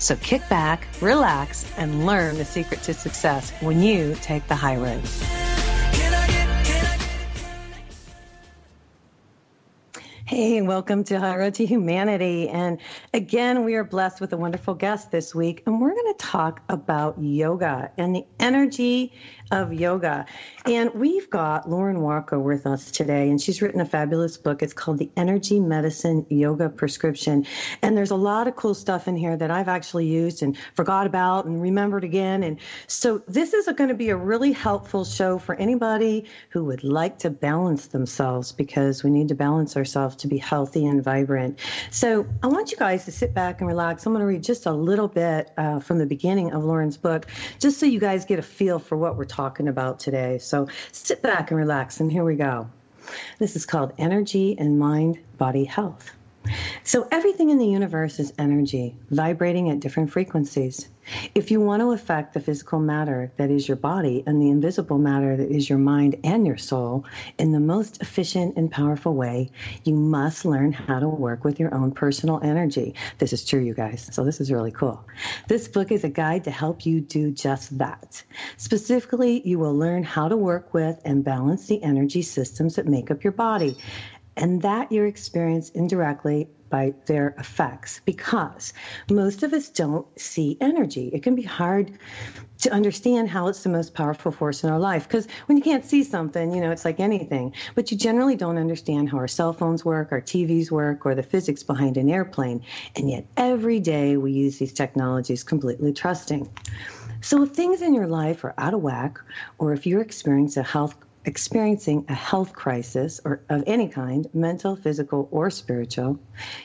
So kick back, relax, and learn the secret to success when you take the high road. Hey, welcome to High Road to Humanity. And again, we are blessed with a wonderful guest this week, and we're going to talk about yoga and the energy of yoga. And we've got Lauren Walker with us today, and she's written a fabulous book. It's called The Energy Medicine Yoga Prescription. And there's a lot of cool stuff in here that I've actually used and forgot about and remembered again. And so this is going to be a really helpful show for anybody who would like to balance themselves because we need to balance ourselves to be healthy and vibrant. So I want you guys to sit back and relax. I'm going to read just a little bit uh, from the beginning of Lauren's book, just so you guys get a feel for what we're talking talking about today. So sit back and relax, and here we go. This is called Energy and Mind Body Health. So, everything in the universe is energy, vibrating at different frequencies. If you want to affect the physical matter that is your body and the invisible matter that is your mind and your soul in the most efficient and powerful way, you must learn how to work with your own personal energy. This is true, you guys. So, this is really cool. This book is a guide to help you do just that. Specifically, you will learn how to work with and balance the energy systems that make up your body and that you experience indirectly by their effects because most of us don't see energy. It can be hard to understand how it's the most powerful force in our life because when you can't see something, you know, it's like anything, but you generally don't understand how our cell phones work, our TVs work, or the physics behind an airplane. And yet every day we use these technologies completely trusting. So if things in your life are out of whack, or if you're experiencing a health experiencing a health crisis or of any kind, mental, physical, or spiritual,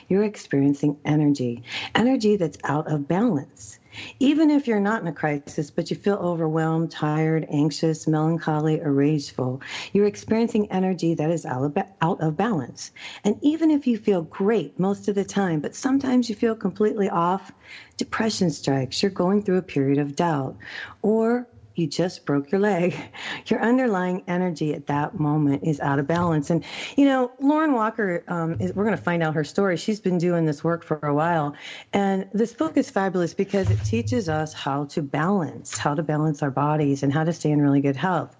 you're experiencing energy, energy that's out of balance. Even if you're not in a crisis, but you feel overwhelmed, tired, anxious, melancholy, or rageful, you're experiencing energy that is out of balance. And even if you feel great most of the time, but sometimes you feel completely off, depression strikes, you're going through a period of doubt. Or you just broke your leg. Your underlying energy at that moment is out of balance. And, you know, Lauren Walker, um, is, we're going to find out her story. She's been doing this work for a while. And this book is fabulous because it teaches us how to balance, how to balance our bodies and how to stay in really good health.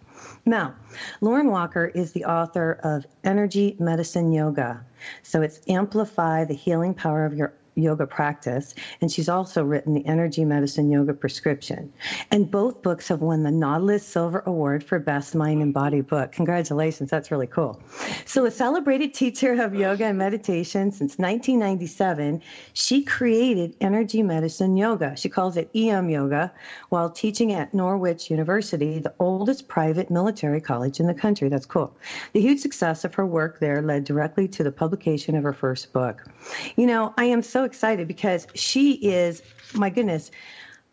Now, Lauren Walker is the author of Energy Medicine Yoga. So it's amplify the healing power of your yoga practice, and she's also written the Energy Medicine Yoga Prescription. And both books have won the Nautilus Silver Award for Best Mind and Body Book. Congratulations, that's really cool. So, a celebrated teacher of yoga and meditation since 1997, she created Energy Medicine Yoga. She calls it EM Yoga while teaching at Norwich University, the oldest private military college in the country. That's cool. The huge success of her work there led directly to the publication of her first book. You know, I am so excited because she is, my goodness,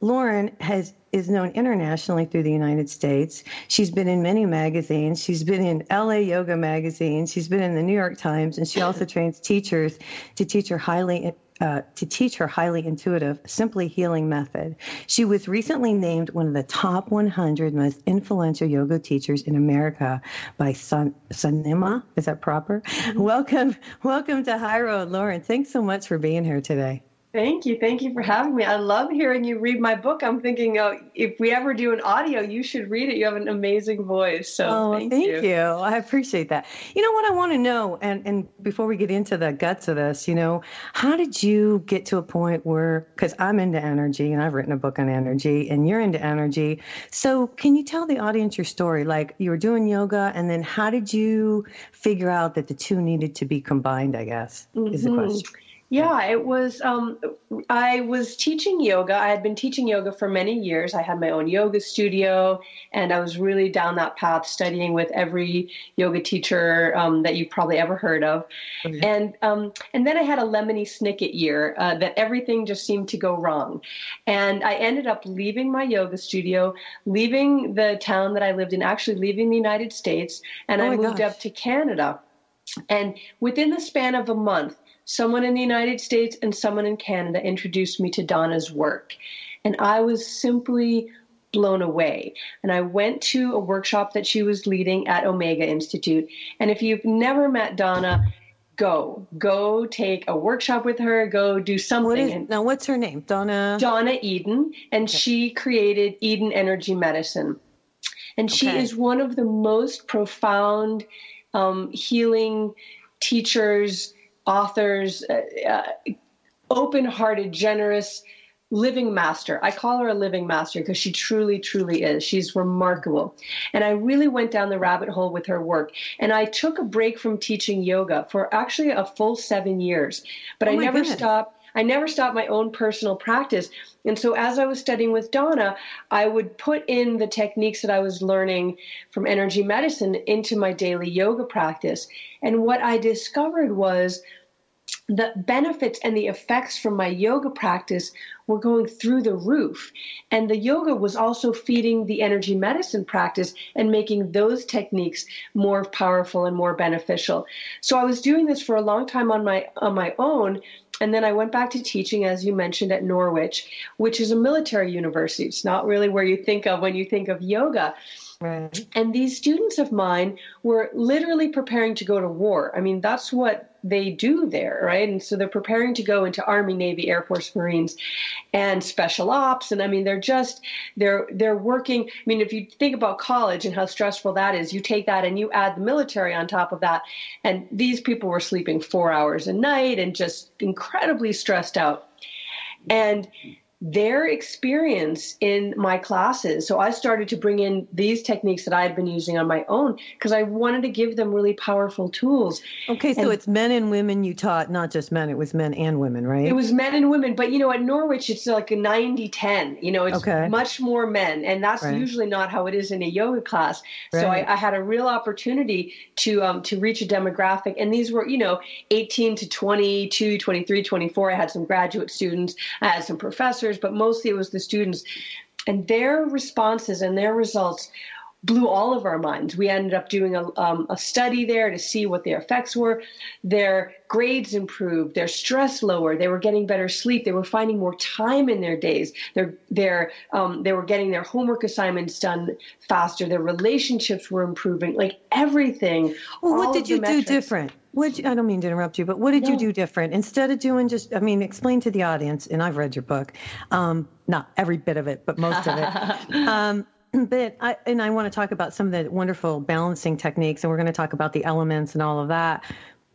Lauren has is known internationally through the United States. She's been in many magazines. She's been in LA Yoga magazine. She's been in the New York Times, and she also trains teachers to teach her highly uh, to teach her highly intuitive Simply Healing method. She was recently named one of the top 100 most influential yoga teachers in America by Sun, Sonima. Is that proper? Mm-hmm. Welcome, welcome to High Road, Lauren. Thanks so much for being here today. Thank you. Thank you for having me. I love hearing you read my book. I'm thinking, oh, if we ever do an audio, you should read it. You have an amazing voice. So oh, thank, thank you. you. I appreciate that. You know what I want to know, and, and before we get into the guts of this, you know, how did you get to a point where, because I'm into energy and I've written a book on energy and you're into energy. So can you tell the audience your story? Like you were doing yoga and then how did you figure out that the two needed to be combined, I guess, mm-hmm. is the mm-hmm. question. Yeah, it was. Um, I was teaching yoga. I had been teaching yoga for many years. I had my own yoga studio, and I was really down that path, studying with every yoga teacher um, that you've probably ever heard of. Mm-hmm. And um, and then I had a Lemony Snicket year uh, that everything just seemed to go wrong, and I ended up leaving my yoga studio, leaving the town that I lived in, actually leaving the United States, and oh I moved gosh. up to Canada. And within the span of a month, someone in the United States and someone in Canada introduced me to Donna's work. And I was simply blown away. And I went to a workshop that she was leading at Omega Institute. And if you've never met Donna, go go take a workshop with her go do something what is, now what's her name donna Donna Eden and okay. she created eden energy medicine and she okay. is one of the most profound um, healing teachers authors, uh, uh, open hearted, generous, living master. I call her a living master because she truly, truly is. She's remarkable. And I really went down the rabbit hole with her work. And I took a break from teaching yoga for actually a full seven years. But oh I never stopped. I never stopped my own personal practice. And so as I was studying with Donna, I would put in the techniques that I was learning from energy medicine into my daily yoga practice. And what I discovered was the benefits and the effects from my yoga practice were going through the roof. And the yoga was also feeding the energy medicine practice and making those techniques more powerful and more beneficial. So I was doing this for a long time on my on my own. And then I went back to teaching, as you mentioned, at Norwich, which is a military university. It's not really where you think of when you think of yoga. Right. And these students of mine were literally preparing to go to war. I mean, that's what they do there, right? And so they're preparing to go into Army, Navy, Air Force, Marines, and special ops. And I mean, they're just they're they're working. I mean, if you think about college and how stressful that is, you take that and you add the military on top of that. And these people were sleeping four hours a night and just incredibly stressed out. And their experience in my classes. So I started to bring in these techniques that I had been using on my own because I wanted to give them really powerful tools. Okay, so and it's men and women you taught, not just men, it was men and women, right? It was men and women, but you know, at Norwich it's like a 90-10. You know, it's okay. much more men, and that's right. usually not how it is in a yoga class. Right. So I, I, had a real opportunity to um, to reach a demographic, and these were, you know, 18 to 22, 23, 24. I had some graduate students, I had some professors but mostly it was the students. And their responses and their results blew all of our minds. We ended up doing a, um, a study there to see what their effects were. Their grades improved, their stress lower, they were getting better sleep, they were finding more time in their days. They're, they're, um, they were getting their homework assignments done faster, their relationships were improving, like everything. Well, what did you do different? What I don't mean to interrupt you, but what did no. you do different instead of doing just? I mean, explain to the audience. And I've read your book, um, not every bit of it, but most of it. um, but I and I want to talk about some of the wonderful balancing techniques, and we're going to talk about the elements and all of that.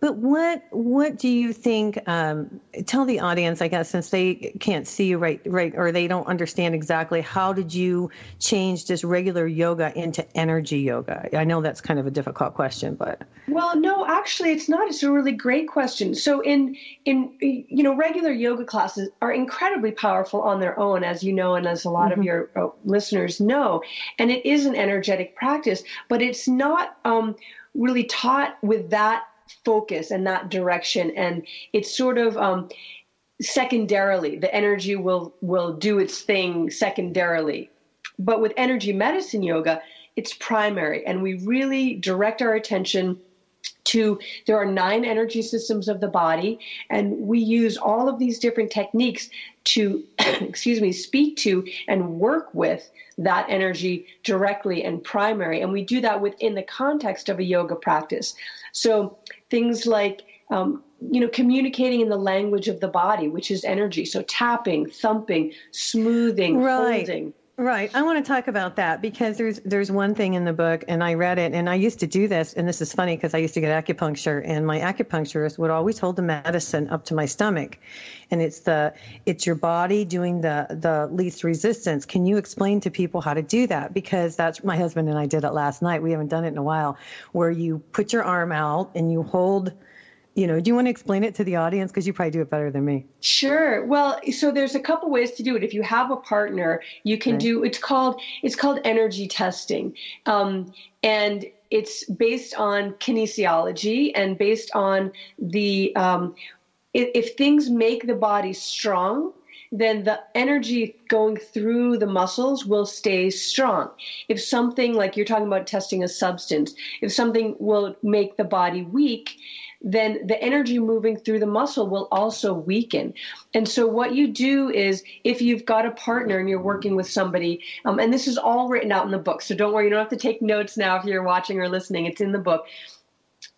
But what what do you think? Um, tell the audience, I guess, since they can't see you right, right, or they don't understand exactly. How did you change just regular yoga into energy yoga? I know that's kind of a difficult question, but well, no, actually, it's not. It's a really great question. So, in in you know, regular yoga classes are incredibly powerful on their own, as you know, and as a lot mm-hmm. of your uh, listeners know, and it is an energetic practice, but it's not um, really taught with that focus and that direction. And it's sort of um, secondarily, the energy will will do its thing secondarily. But with energy medicine yoga, it's primary, and we really direct our attention to there are nine energy systems of the body and we use all of these different techniques to excuse me speak to and work with that energy directly and primary. And we do that within the context of a yoga practice. So things like um, you know communicating in the language of the body which is energy. So tapping thumping smoothing right. holding Right. I want to talk about that because there's there's one thing in the book and I read it and I used to do this and this is funny because I used to get acupuncture and my acupuncturist would always hold the medicine up to my stomach and it's the it's your body doing the the least resistance. Can you explain to people how to do that because that's my husband and I did it last night. We haven't done it in a while where you put your arm out and you hold you know, do you want to explain it to the audience? Because you probably do it better than me. Sure. Well, so there's a couple ways to do it. If you have a partner, you can do it's called it's called energy testing, um, and it's based on kinesiology and based on the um, if, if things make the body strong then the energy going through the muscles will stay strong. If something like you're talking about testing a substance, if something will make the body weak, then the energy moving through the muscle will also weaken. And so, what you do is if you've got a partner and you're working with somebody, um, and this is all written out in the book, so don't worry, you don't have to take notes now if you're watching or listening, it's in the book.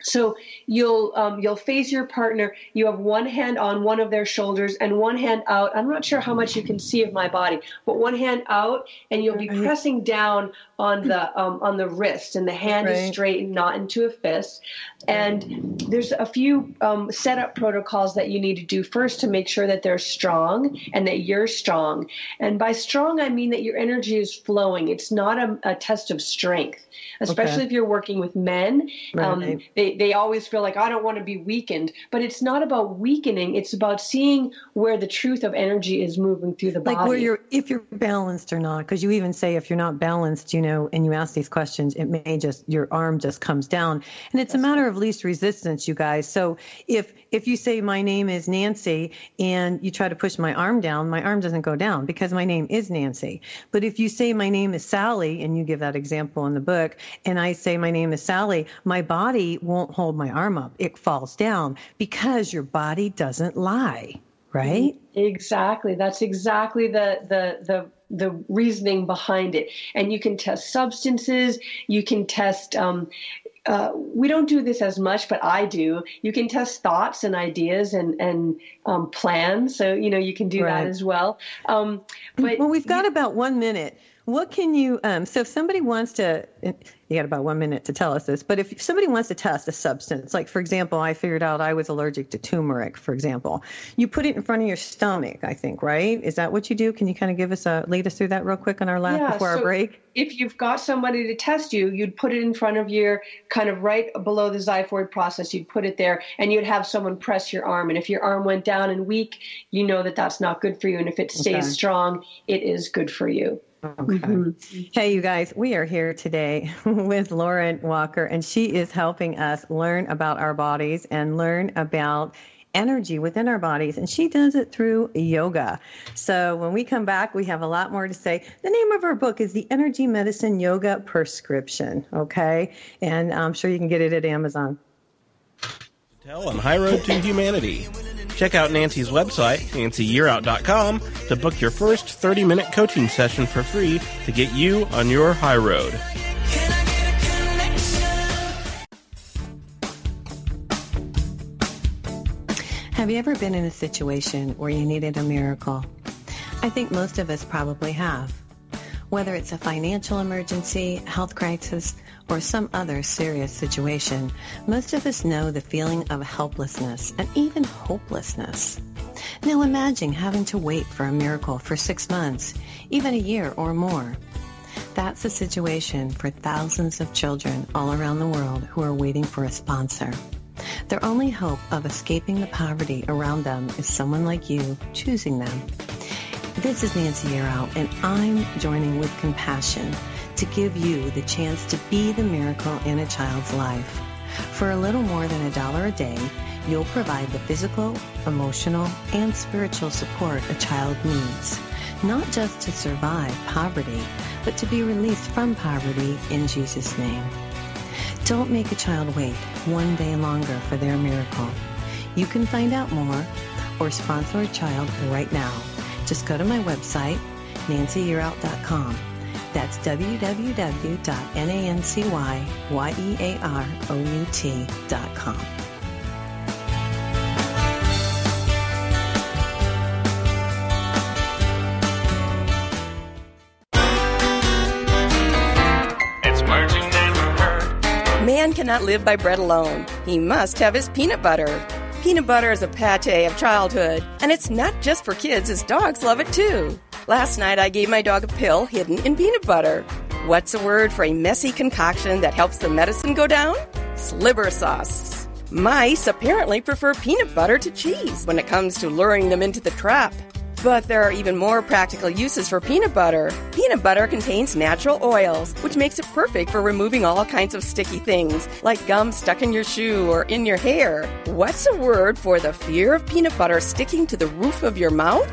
So you'll um, you'll face your partner. You have one hand on one of their shoulders and one hand out. I'm not sure how much you can see of my body, but one hand out, and you'll be pressing down on the um, on the wrist, and the hand right. is straight, not into a fist. And there's a few um, setup protocols that you need to do first to make sure that they're strong and that you're strong. And by strong, I mean that your energy is flowing. It's not a, a test of strength, especially okay. if you're working with men. Right. Um, they they always feel like I don't want to be weakened, but it's not about weakening. It's about seeing where the truth of energy is moving through the body. Like where you're if you're balanced or not. Because you even say if you're not balanced, you know know, and you ask these questions, it may just your arm just comes down, and it's a matter of least resistance, you guys. So if if you say my name is Nancy and you try to push my arm down, my arm doesn't go down because my name is Nancy. But if you say my name is Sally and you give that example in the book, and I say my name is Sally, my body won't hold my arm up; it falls down because your body doesn't lie right? Exactly. That's exactly the the the the reasoning behind it. And you can test substances, you can test. Um, uh, we don't do this as much, but I do. You can test thoughts and ideas and and um, plans. So you know you can do right. that as well. Um, but well, we've got you, about one minute. What can you? Um, so if somebody wants to, you got about one minute to tell us this. But if somebody wants to test a substance, like for example, I figured out I was allergic to turmeric, for example, you put it in front of your stomach. I think, right? Is that what you do? Can you kind of give us a lead us through that real quick on our last yeah, before so our break? If you've got somebody to test you, you'd put it in front of your kind of right below the xiphoid process. You'd put it there, and you'd have someone press your arm. And if your arm went down and weak, you know that that's not good for you. And if it stays okay. strong, it is good for you. Okay. Mm-hmm. Hey, you guys, we are here today with Lauren Walker, and she is helping us learn about our bodies and learn about energy within our bodies. And she does it through yoga. So when we come back, we have a lot more to say. The name of her book is The Energy Medicine Yoga Prescription. Okay. And I'm sure you can get it at Amazon. Tell on High Road to Humanity. Check out Nancy's website, nancyyearout.com, to book your first 30 minute coaching session for free to get you on your high road. Have you ever been in a situation where you needed a miracle? I think most of us probably have. Whether it's a financial emergency, health crisis, or some other serious situation, most of us know the feeling of helplessness and even hopelessness. Now imagine having to wait for a miracle for six months, even a year or more. That's the situation for thousands of children all around the world who are waiting for a sponsor. Their only hope of escaping the poverty around them is someone like you choosing them. This is Nancy Yearout, and I'm joining with compassion to give you the chance to be the miracle in a child's life. For a little more than a dollar a day, you'll provide the physical, emotional, and spiritual support a child needs, not just to survive poverty, but to be released from poverty in Jesus' name. Don't make a child wait one day longer for their miracle. You can find out more or sponsor a child right now. Just go to my website, nancyyearout.com that's www.nancyyearout.com. Man cannot live by bread alone. He must have his peanut butter. Peanut butter is a pate of childhood, and it's not just for kids, as dogs love it too. Last night I gave my dog a pill hidden in peanut butter. What's a word for a messy concoction that helps the medicine go down? Sliver sauce. Mice apparently prefer peanut butter to cheese when it comes to luring them into the trap. But there are even more practical uses for peanut butter. Peanut butter contains natural oils, which makes it perfect for removing all kinds of sticky things, like gum stuck in your shoe or in your hair. What's a word for the fear of peanut butter sticking to the roof of your mouth?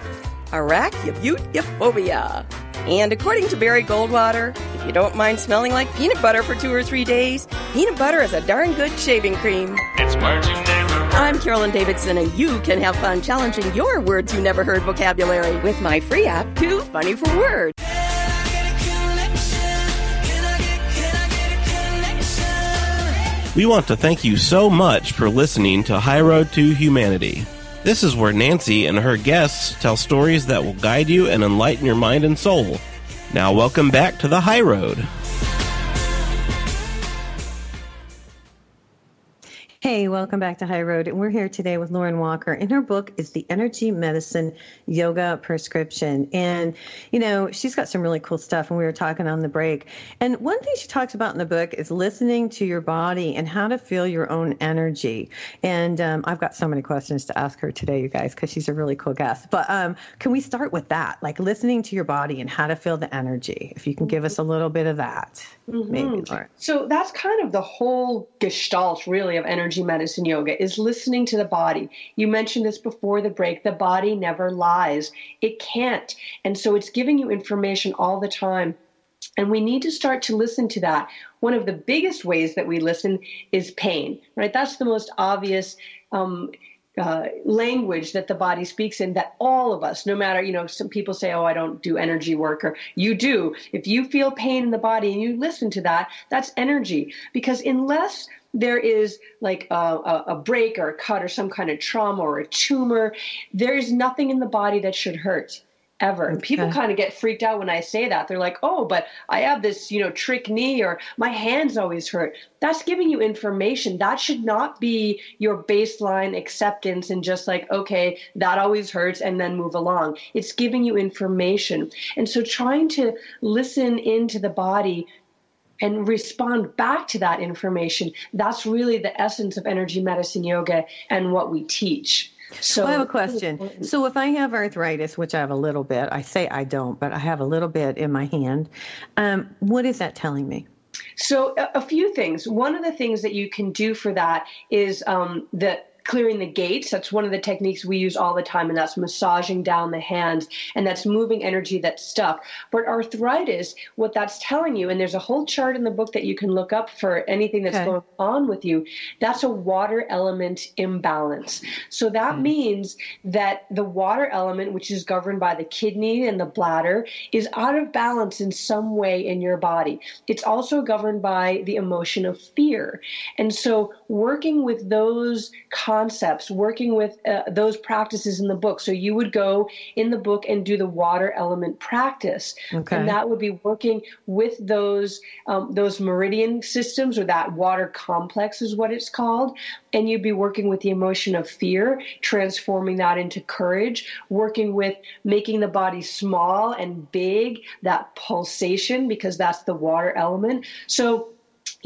Arachibutyrophobia. And according to Barry Goldwater, if you don't mind smelling like peanut butter for two or three days, peanut butter is a darn good shaving cream. It's words you never heard. I'm Carolyn Davidson, and you can have fun challenging your words you never heard vocabulary with my free app, Too Funny for Words. We want to thank you so much for listening to High Road to Humanity. This is where Nancy and her guests tell stories that will guide you and enlighten your mind and soul. Now, welcome back to the High Road. Hey, welcome back to High Road. And we're here today with Lauren Walker. And her book is The Energy Medicine Yoga Prescription. And, you know, she's got some really cool stuff. And we were talking on the break. And one thing she talks about in the book is listening to your body and how to feel your own energy. And um, I've got so many questions to ask her today, you guys, because she's a really cool guest. But um, can we start with that? Like listening to your body and how to feel the energy? If you can give us a little bit of that, mm-hmm. maybe. So that's kind of the whole gestalt, really, of energy energy medicine yoga is listening to the body. You mentioned this before the break. The body never lies, it can't. And so it's giving you information all the time. And we need to start to listen to that. One of the biggest ways that we listen is pain, right? That's the most obvious. Um, uh, language that the body speaks in that all of us, no matter, you know, some people say, oh, I don't do energy work, or you do. If you feel pain in the body and you listen to that, that's energy. Because unless there is like a, a, break or a cut or some kind of trauma or a tumor, there is nothing in the body that should hurt ever. And people kind of get freaked out when I say that. They're like, "Oh, but I have this, you know, trick knee or my hands always hurt." That's giving you information. That should not be your baseline acceptance and just like, "Okay, that always hurts," and then move along. It's giving you information. And so trying to listen into the body and respond back to that information, that's really the essence of energy medicine yoga and what we teach. So well, I have a question. So if I have arthritis, which I have a little bit, I say I don't, but I have a little bit in my hand, um, what is that telling me? So a, a, few things. One of the things that you can do for that is um, that clearing the gates. That's one of the techniques we use all the time, and that's massaging down the hands, and that's moving energy that's stuck. But arthritis, what that's telling you, and there's a whole chart in the book that you can look up for anything that's okay. going on with you, that's a water element imbalance. So that mm. means that the water element, which is governed by the kidney and the bladder, is out of balance in some way in your body. It's also governed by the emotion of fear. And so working with those concepts, working with uh, those practices in the book. So you would go in the book and do the water element practice, okay. and that would be working with those um, those meridian systems or that water complex is what it's called, and you'd be working with the emotion of fear, transforming that into courage, working with making the body small and big, that pulsation because that's the water element. So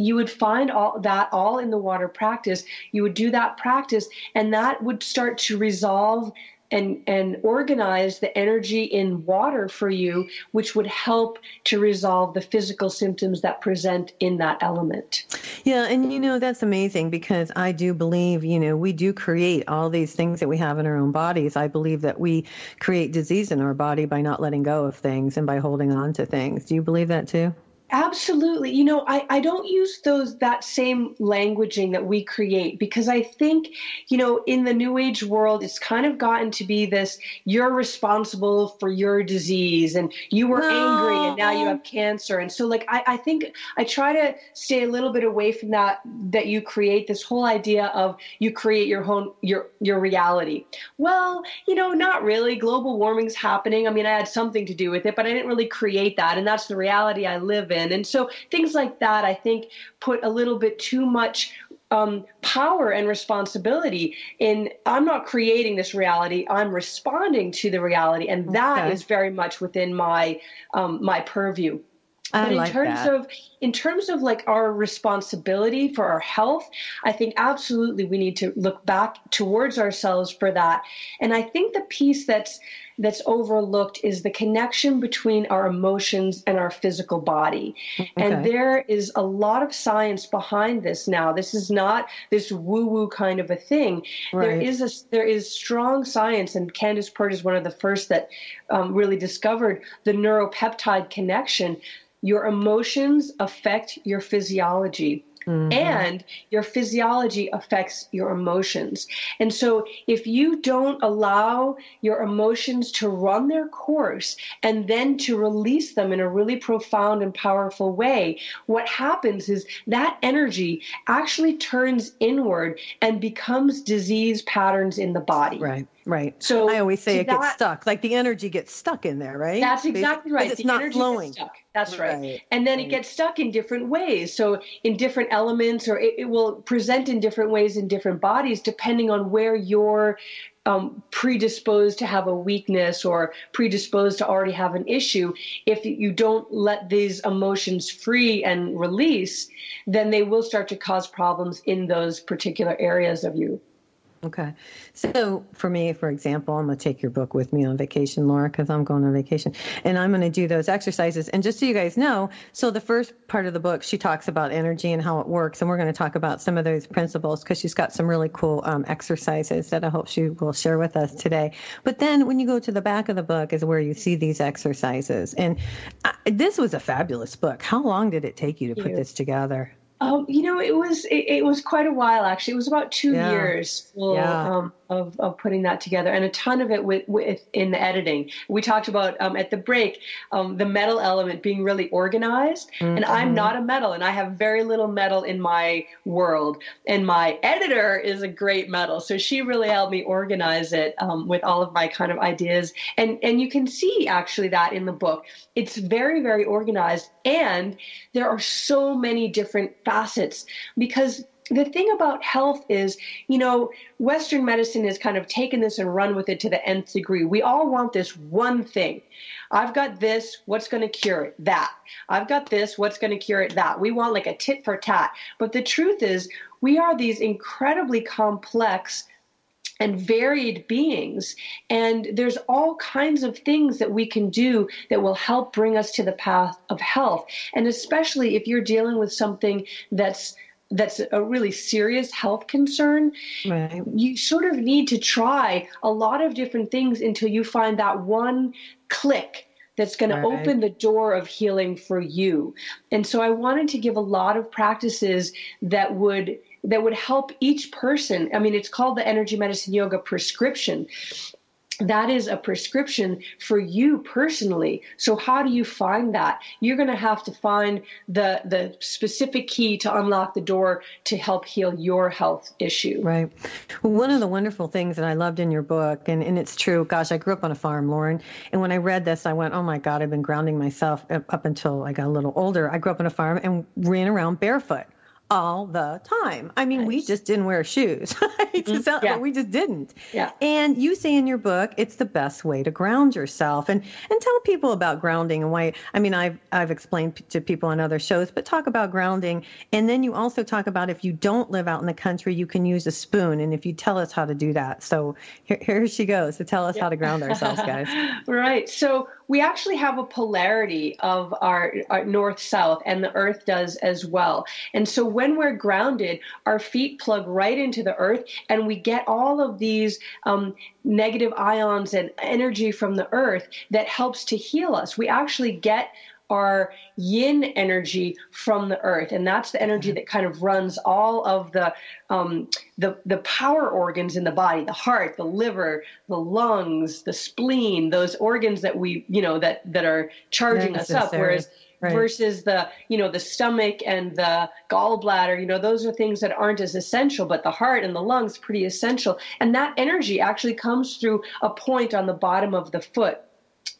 you would find all that all in the water practice. You would do that practice and that would start to resolve and and organize the energy in water for you which would help to resolve the physical symptoms that present in that element. Yeah and you know that's amazing because i do believe you know we do create all these things that we have in our own bodies. I believe that we create disease in our body by not letting go of things and by holding on to things. Do you believe that too Absolutely. You know, I, I don't use those that same languaging that we create because I think, you know, in the new age world, it's kind of gotten to be this you're responsible for your disease and you were no. angry and now you have um cancer. And so like I, I think I try to stay a little bit away from that that you create this whole idea of you create your own your your reality. Well, you know, not really. Global warming's happening. I mean, I had something to do with it, but I didn't really create that. And that's the reality I live in. And so things like that, I think, put a little bit too much um, power and responsibility in I'm not creating this reality. I'm responding to the reality, and that okay. is very much within my um, my purview. I but in like terms that. of in terms of like our responsibility for our health, I think absolutely we need to look back towards ourselves for that. And I think the piece that's that's overlooked is the connection between our emotions and our physical body. Okay. And there is a lot of science behind this now. This is not this woo-woo kind of a thing. Right. There is a there is strong science, and Candace Pert is one of the first that um, really discovered the neuropeptide connection. Your emotions affect your physiology. Mm-hmm. And your physiology affects your emotions. And so, if you don't allow your emotions to run their course and then to release them in a really profound and powerful way, what happens is that energy actually turns inward and becomes disease patterns in the body. Right. Right. So I always say it that, gets stuck. Like the energy gets stuck in there, right? That's exactly right. It's the not flowing. That's right. right. And then right. it gets stuck in different ways. So in different elements, or it, it, will present in different ways in different bodies, depending on where you're um, predisposed to have a weakness or predisposed to already have an issue. If you don't let these emotions free and release, then they will start to cause problems in those particular areas of you. Okay. So for me, for example, I'm going to take your book with me on vacation, Laura, because I'm going on vacation. And I'm going to do those exercises. And just so you guys know, so the first part of the book, she talks about energy and how it works. And we're going to talk about some of those principles because she's got some really cool um, exercises that I hope she will share with us today. But then when you go to the back of the book is where you see these exercises. And I, this was a fabulous book. How long did it take you to put this together? Um, you know, it was it, it, was quite a while actually. It was about two yeah. years full, yeah. um, of of putting that together, and a ton of it with, with in the editing. We talked about um, at the break um, the metal element being really organized, mm-hmm. and I'm not a metal, and I have very little metal in my world. And my editor is a great metal, so she really helped me organize it um, with all of my kind of ideas, and and you can see actually that in the book. It's very very organized, and there are so many different facets because the thing about health is, you know, Western medicine has kind of taken this and run with it to the nth degree. We all want this one thing. I've got this, what's going to cure it? That. I've got this, what's going to cure it? That. We want like a tit for tat. But the truth is, we are these incredibly complex and varied beings. And there's all kinds of things that we can do that will help bring us to the path of health. And especially if you're dealing with something that's that's a really serious health concern, right. you sort of need to try a lot of different things until you find that one click that's going right. to open the door of healing for you. And so I wanted to give a lot of practices that would that would help each person. I mean, it's called the Energy Medicine Yoga prescription. That is a prescription for you personally. So how do you find that? You're going to have to find the the specific key to unlock the door to help heal your health issue. Right. Well, one of the wonderful things that I loved in your book, and, and it's true, gosh, I grew up on a farm, Lauren. And when I read this, I went, oh my God, I've been grounding myself up until I got a little older. I grew up on a farm and ran around barefoot all the time. I mean, nice. we just didn't wear shoes. mm, sound, yeah. we just didn't. Yeah. And you say in your book, it's the best way to ground yourself, and and tell people about grounding and why. I mean, I've I've explained to people on other shows, but talk about grounding, and then you also talk about if you don't live out in the country, you can use a spoon, and if you tell us how to do that. So here, here she goes to tell us yeah. how to ground ourselves, guys. right. So we actually have a polarity of our, our north south, and the Earth does as well. And so when we're grounded, our feet plug right into the Earth, and we get all of these um, negative ions and energy from the Earth that helps to heal us. We actually get our yin energy from the earth, and that's the energy mm-hmm. that kind of runs all of the um, the the power organs in the body: the heart, the liver, the lungs, the spleen. Those organs that we you know that that are charging us up. Whereas Right. versus the you know the stomach and the gallbladder you know those are things that aren't as essential but the heart and the lungs pretty essential and that energy actually comes through a point on the bottom of the foot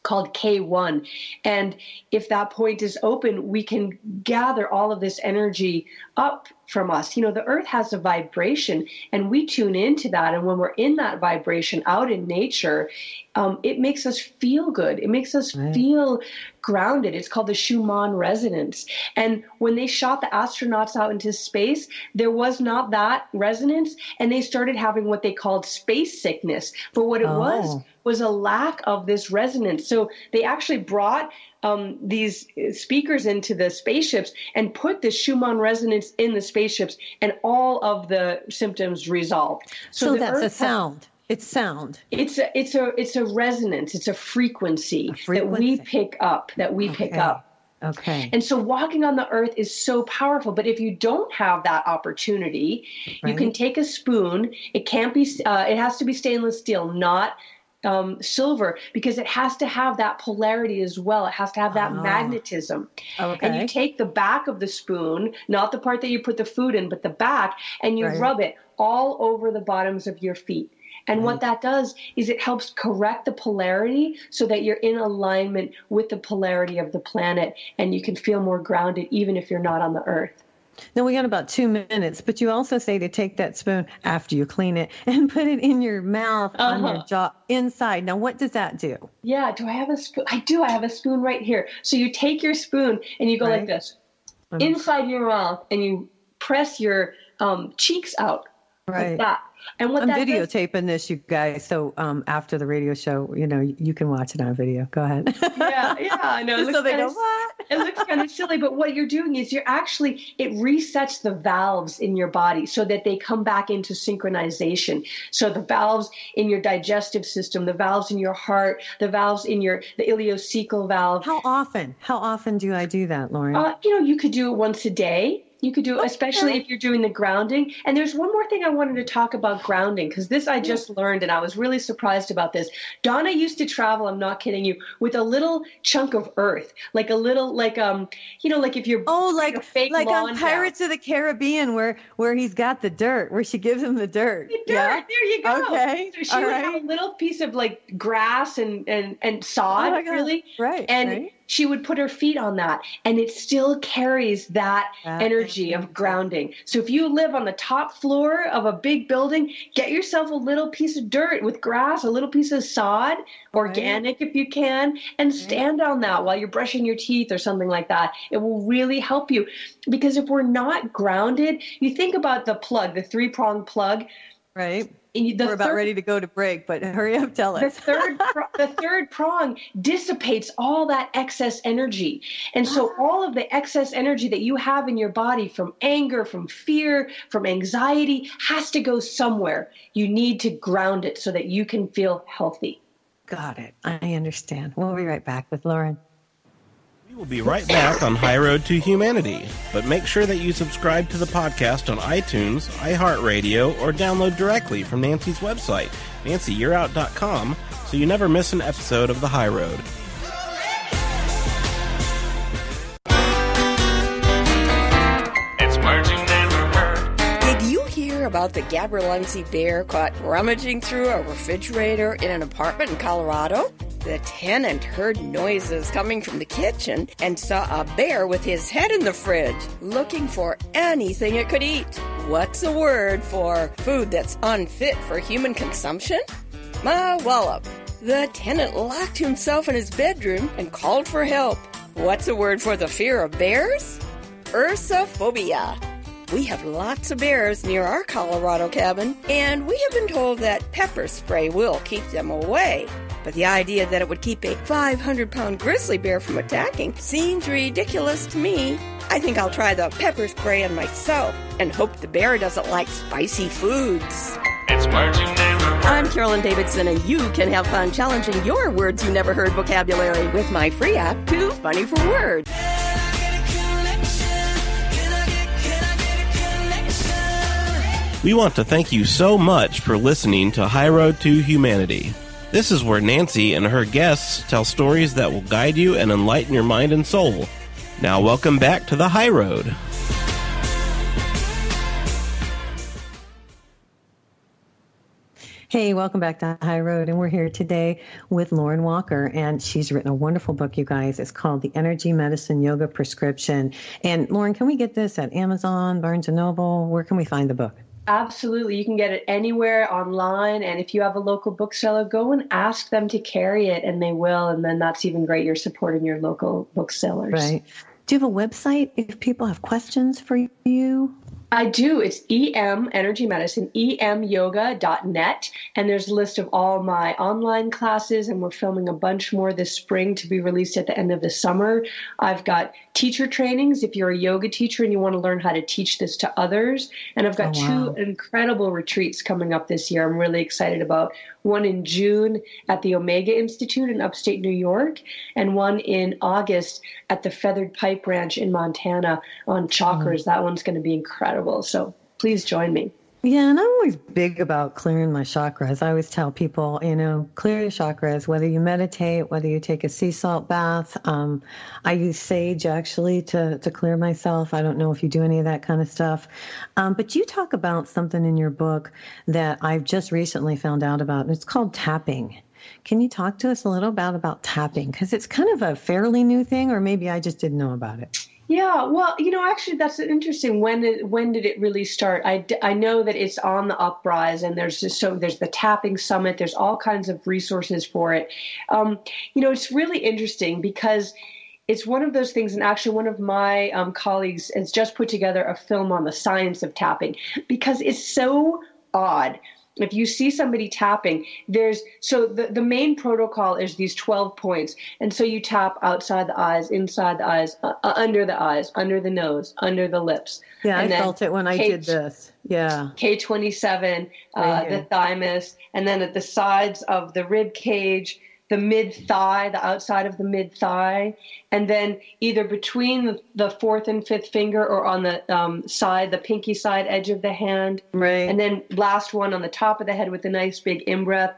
called K1. And if that point is open, we can gather all of this energy up from us. You know, the earth has a vibration and we tune into that. And when we're in that vibration out in nature, um, it makes us feel good. It makes us right. feel grounded. It's called the Schumann resonance. And when they shot the astronauts out into space, there was not that resonance. And they started having what they called space sickness. But what it oh. was, was a lack of this resonance. So they actually brought um, these speakers into the spaceships and put the Schumann resonance in the spaceships, and all of the symptoms resolved. So, so that's Earth a sound. it's sound. It's a it's a it's a resonance. It's a frequency, a frequency. that we pick up. That we okay. pick up. Okay. And so walking on the earth is so powerful. But if you don't have that opportunity, right. you can take a spoon. It can't be. Uh, it has to be stainless steel, not um, silver because it has to have that polarity as well. It has to have that oh. magnetism. Okay. And you take the back of the spoon, not the part that you put the food in, but the back, and you right. rub it all over the bottoms of your feet. And right. what that does is it helps correct the polarity so that you're in alignment with the polarity of the planet and you can feel more grounded even if you're not on the earth. Now we got about two minutes, but you also say to take that spoon after you clean it and put it in your mouth uh-huh. on your uh-huh. jaw inside. Now, what does that do? Yeah, do I have a spoon? I do. I have a spoon right here. So you take your spoon and you go right. like this mm-hmm. inside your mouth and you press your um, cheeks out right. like that. And what I'm videotaping this, you guys. So um, after the radio show, you know, you can watch it on video. Go ahead. yeah, yeah, I know. so they go, what? it looks kind of silly, but what you're doing is you're actually it resets the valves in your body so that they come back into synchronization. So the valves in your digestive system, the valves in your heart, the valves in your the ileocecal valve. How often? How often do I do that, Lauren? Uh, you know, you could do it once a day. You could do, okay. especially if you're doing the grounding. And there's one more thing I wanted to talk about grounding because this I just learned and I was really surprised about this. Donna used to travel, I'm not kidding you, with a little chunk of earth, like a little, like, um, you know, like if you're, oh, like, like on Pirates down. of the Caribbean where, where he's got the dirt, where she gives him the dirt. The dirt, yeah? there you go. Okay. So she All would right. have a little piece of like grass and, and, and sod, oh really. Right. And, right she would put her feet on that and it still carries that, energy of grounding. So if you live on the top floor of a big building, get yourself a little piece of dirt with grass, a little piece of sod, organic right. if you can, and stand on that while you're brushing your teeth or something like that. It will really help you because if we're not grounded, you think about the plug, the three prong plug. Right We're about third, ready to go to break, but hurry up, tell us. The third, the third prong dissipates all that excess energy, and so ah. all of the excess energy that you have in your body from anger, from fear, from anxiety has to go somewhere. You need to ground it so that you can feel healthy. Got it. I understand. We'll be right back with Lauren. We will be right back on High Road to Humanity, but make sure that you subscribe to the podcast on iTunes, iHeartRadio, or download directly from Nancy's website, nancyyearout.com, so you never miss an episode of The High Road. Did you hear about the Gaberlunzie bear caught rummaging through a refrigerator in an apartment in Colorado? The tenant heard noises coming from the kitchen and saw a bear with his head in the fridge, looking for anything it could eat. What's a word for food that's unfit for human consumption? Mawallop. The tenant locked himself in his bedroom and called for help. What's a word for the fear of bears? Ursophobia. We have lots of bears near our Colorado cabin, and we have been told that pepper spray will keep them away. But the idea that it would keep a 500 pound grizzly bear from attacking seems ridiculous to me. I think I'll try the pepper spray on myself and hope the bear doesn't like spicy foods. It's words you never heard. I'm Carolyn Davidson, and you can have fun challenging your words you never heard vocabulary with my free app, Too Funny for Words. We want to thank you so much for listening to High Road to Humanity. This is where Nancy and her guests tell stories that will guide you and enlighten your mind and soul. Now, welcome back to the High Road. Hey, welcome back to the High Road. And we're here today with Lauren Walker. And she's written a wonderful book, you guys. It's called The Energy Medicine Yoga Prescription. And Lauren, can we get this at Amazon, Barnes and Noble? Where can we find the book? Absolutely. You can get it anywhere online. And if you have a local bookseller, go and ask them to carry it, and they will. And then that's even great. You're supporting your local booksellers. Right. Do you have a website if people have questions for you? I do. It's EM Energy Medicine, emyoga.net. And there's a list of all my online classes, and we're filming a bunch more this spring to be released at the end of the summer. I've got teacher trainings if you're a yoga teacher and you want to learn how to teach this to others. And I've got oh, wow. two incredible retreats coming up this year. I'm really excited about one in June at the Omega Institute in upstate New York, and one in August at the Feathered Pipe Ranch in Montana on Chalkers. Mm. That one's going to be incredible incredible. So please join me. Yeah, and I'm always big about clearing my chakras. I always tell people, you know, clear your chakras, whether you meditate, whether you take a sea salt bath. Um, I use sage actually to, to clear myself. I don't know if you do any of that kind of stuff. Um, but you talk about something in your book that I've just recently found out about, and it's called tapping. Can you talk to us a little about about tapping? Because it's kind of a fairly new thing, or maybe I just didn't know about it. Yeah, well, you know, actually, that's interesting. When did when did it really start? I, I know that it's on the uprise, and there's just so there's the tapping summit. There's all kinds of resources for it. Um, you know, it's really interesting because it's one of those things, and actually, one of my um, colleagues has just put together a film on the science of tapping because it's so odd if you see somebody tapping there's so the, the main protocol is these 12 points. And so you tap outside the eyes inside the eyes uh, uh under the eyes under the nose under the lips. Yeah and i felt it when i did this. Yeah. K27 uh, the thymus. And then at the sides of the rib cage the mid thigh, the outside of the mid thigh, and then either between the fourth and fifth finger or on the um, side, the pinky side edge of the hand. Right. And then last one on the top of the head with a nice big in breath.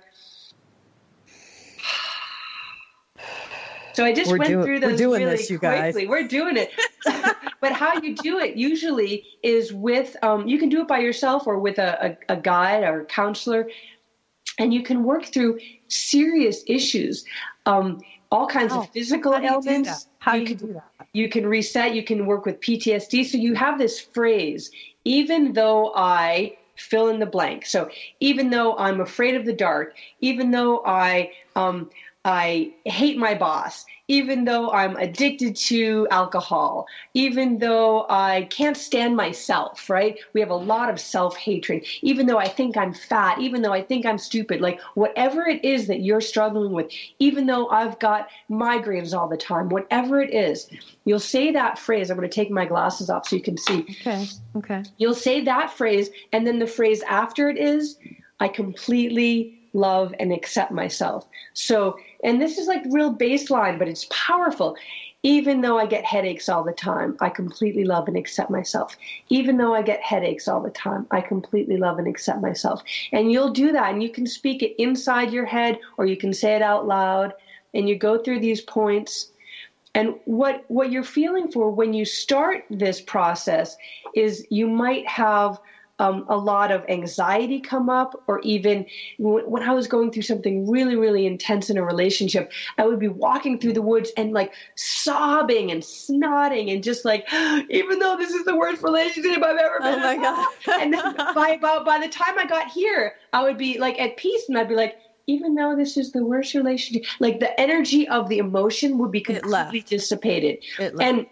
So I just we're went doing, through those we're doing really this, you quickly. Guys. We're doing it. but how you do it usually is with um, you can do it by yourself or with a, a, a guide or a counselor and you can work through serious issues, um, all kinds of physical ailments. How you do can, you do that? You can reset. You can work with PTSD. So you have this phrase, even though I fill in the blank. So even though I'm afraid of the dark, even though I um, I hate my boss, even though I'm addicted to alcohol, even though I can't stand myself, right? We have a lot of self hatred, even though I think I'm fat, even though I think I'm stupid, like whatever it is that you're struggling with, even though I've got migraines all the time, whatever it is, you'll say that phrase. I'm going to take my glasses off so you can see. Okay. Okay. You'll say that phrase, and then the phrase after it is, I completely love and accept myself. So, and this is like real baseline, but it's powerful. Even though I get headaches all the time, I completely love and accept myself. Even though I get headaches all the time, I completely love and accept myself. And you'll do that and you can speak it inside your head or you can say it out loud and you go through these points and what what you're feeling for when you start this process is you might have um, a lot of anxiety come up, or even when I was going through something really, really intense in a relationship, I would be walking through the woods and like sobbing and snotting and just like, even though this is the worst relationship I've ever been. Oh my god! and then by about by the time I got here, I would be like at peace, and I'd be like, even though this is the worst relationship, like the energy of the emotion would be completely dissipated. And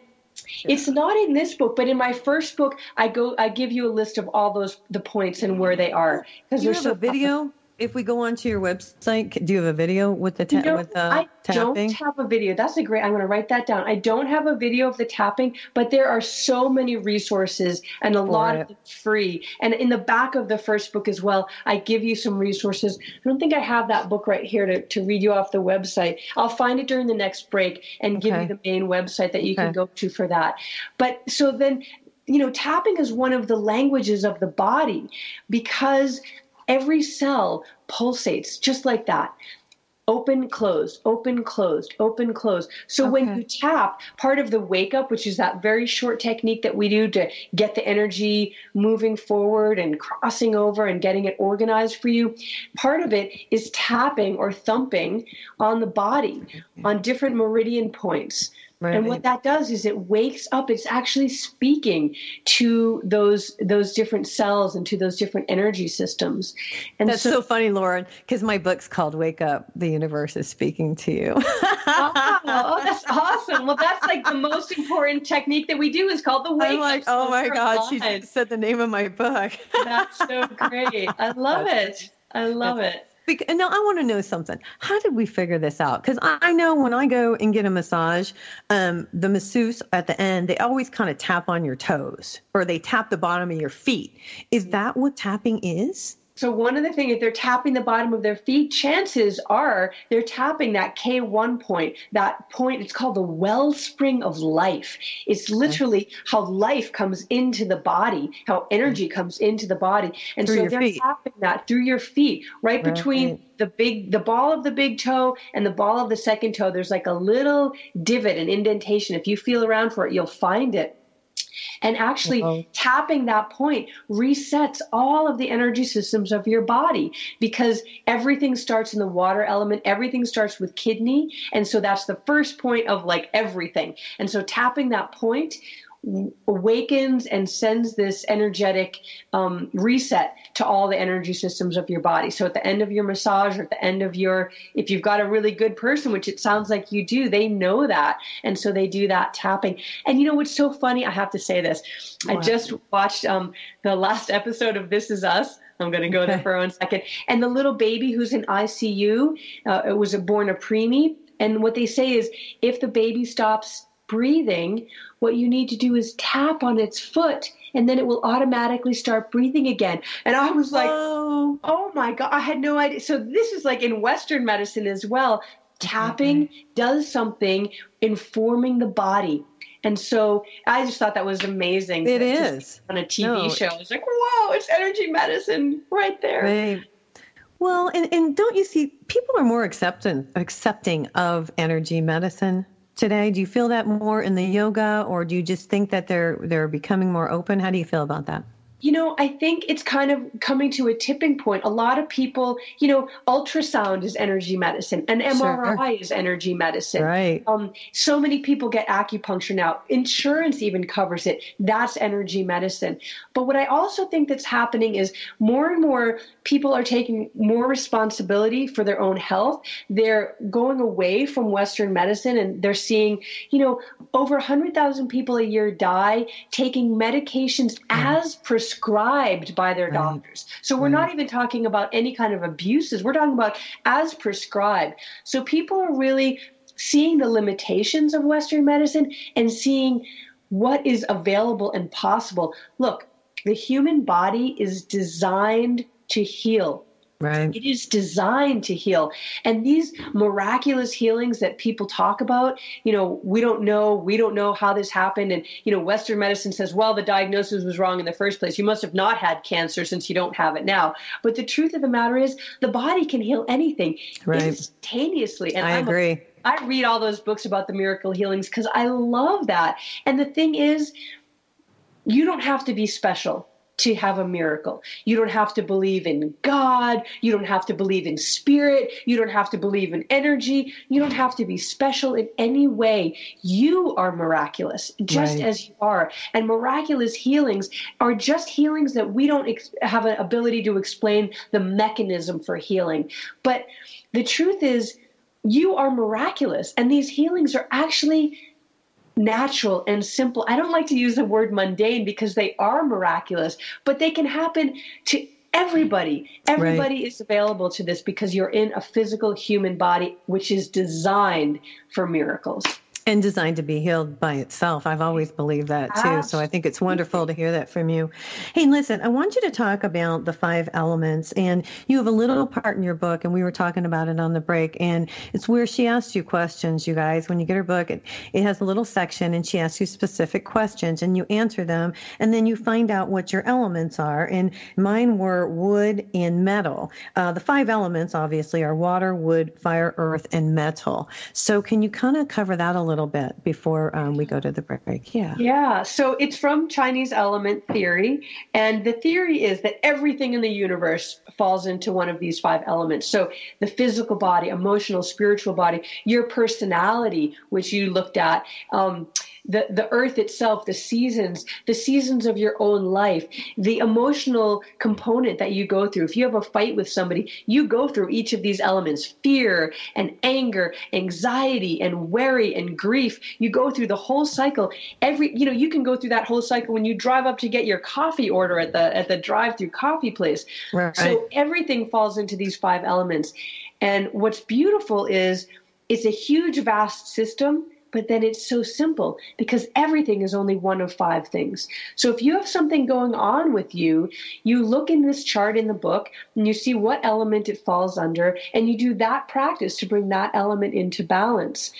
it's not in this book, but in my first book, I go, I give you a list of all those the points and where they are. Because there's a video if we go onto your website, do you have a video with the ta- with the I tapping? don't have a video. That's a great. I'm going to write that down. I don't have a video of the tapping, but there are so many resources and a For lot it. of them free. And in the back of the first book as well, I give you some resources. I don't think I have that book right here to, to read you off the website. I'll find it during the next break and okay. give you the main website that you okay. can go to for that. But so then you know, tapping is one of the languages of the body because every cell pulsates just like that. open closed open closed open closed so okay. when you tap part of the wake up which is that very short technique that we do to get the energy moving forward and crossing over and getting it organized for you part of it is tapping or thumping on the body on different meridian points Right. And what that does is it wakes up. It's actually speaking to those those different cells and to those different energy systems. And that's so, so funny, Lauren, because my book's called "Wake Up: The Universe is Speaking to You." oh, oh, that's awesome! Well, that's like the most important technique that we do is called the wake. I'm like, oh my god, she just said the name of my book. that's so great. I love it. I love it. Because, now I want to know something. How did we figure this out? Because I know when I go and get a massage, um, the masseuse at the end they always kind of tap on your toes or they tap the bottom of your feet. Is that what tapping is? So one of the things, if they're tapping the bottom of their feet, chances are they're tapping that K1 point, that point, it's called the wellspring of life. It's literally how life comes into the body, how energy mm-hmm. comes into the body. And through so they're feet. tapping that through your feet, right, right between the big the ball of the big toe and the ball of the second toe. There's like a little divot, an indentation. If you feel around for it, you'll find it and actually uh-huh. tapping that point resets all of the energy systems of your body because everything starts in the water element, everything starts with kidney. And so that's the first point of like everything. And so tapping that point awakens and sends this energetic um, reset to all the energy systems of your body. So at the end of your massage or at the end of your, if you've got a really good person, which it sounds like you do, they know that. And so they do that tapping. And you know what's so funny? I have to say this. What? I just watched um, the last episode of This Is Us. I'm going to go there for one second. And the little baby who's in ICU, uh, it was a born a preemie. And what they say is if the baby stops breathing, what you need to do is tap on its foot and then it will automatically start breathing again. And I was like, oh, oh my God, I had no idea. So this is like in Western medicine as well. Tapping mm-hmm. does something informing the body. And so I just thought that was amazing. It is on a TV no, show. I was like, "Whoa, it's energy medicine right there." Right. Well, and, and don't you see people are more accepting accepting of energy medicine today? Do you feel that more in the yoga, or do you just think that they're they're becoming more open? How do you feel about that? You know, I think it's kind of coming to a tipping point. A lot of people, you know, ultrasound is energy medicine, and MRI sure. is energy medicine. Right. Um, so many people get acupuncture now. Insurance even covers it. That's energy medicine. But what I also think that's happening is more and more people are taking more responsibility for their own health. They're going away from Western medicine, and they're seeing, you know, over 100,000 people a year die taking medications mm. as prescribed prescribed by their right. doctors. So we're right. not even talking about any kind of abuses. We're talking about as prescribed. So people are really seeing the limitations of Western medicine and seeing what is available and possible. Look, the human body is designed to heal. Right. It is designed to heal. And these miraculous healings that people talk about, you know, we don't know, we don't know how this happened. And, you know, Western medicine says, well, the diagnosis was wrong in the first place. You must have not had cancer since you don't have it now. But the truth of the matter is, the body can heal anything right. instantaneously. And I I'm agree. A, I read all those books about the miracle healings because I love that. And the thing is, you don't have to be special to have a miracle. You don't have to believe in God. You don't have to believe in spirit. You don't have to believe in energy. You don't have to be special in any way. You are miraculous, just right. as you are. And miraculous healings are just healings that we don't ex- have an ability to explain the mechanism for healing. But the truth is, you are miraculous. And these healings are actually natural and simple. I don't like to use the word mundane because they are miraculous, but they can happen to everybody. Everybody right. is available to this because you're in a physical human body which is designed for miracles. And designed to be healed by itself. I've always believed that too. So I think it's wonderful to hear that from you. Hey, listen, I want you to talk about the five elements, and you have a little part in your book, and we were talking about it on the break, and it's where she asks you questions. You guys, when you get her book, it, it has a little section, and she asks you specific questions, and you answer them, and then you find out what your elements are. And mine were wood and metal. Uh, the five elements, obviously, are water, wood, fire, earth, and metal. So can you kind of cover that a little? Little bit before um, we go to the break. Yeah. Yeah. So it's from Chinese element theory. And the theory is that everything in the universe falls into one of these five elements. So the physical body, emotional, spiritual body, your personality, which you looked at, um, the, the earth itself, the seasons, the seasons of your own life, the emotional component that you go through. If you have a fight with somebody, you go through each of these elements fear and anger, anxiety and worry and grief. You go through the whole cycle. Every, you know, you can go through that whole cycle when you drive up to get your coffee order at the, at the drive through coffee place. Right. So everything falls into these five elements. And what's beautiful is it's a huge, vast system but then it's so simple because everything is only one of five things. So if you have something going on with you, you look in this chart in the book and you see what element it falls under, and you do that practice to bring that element into balance.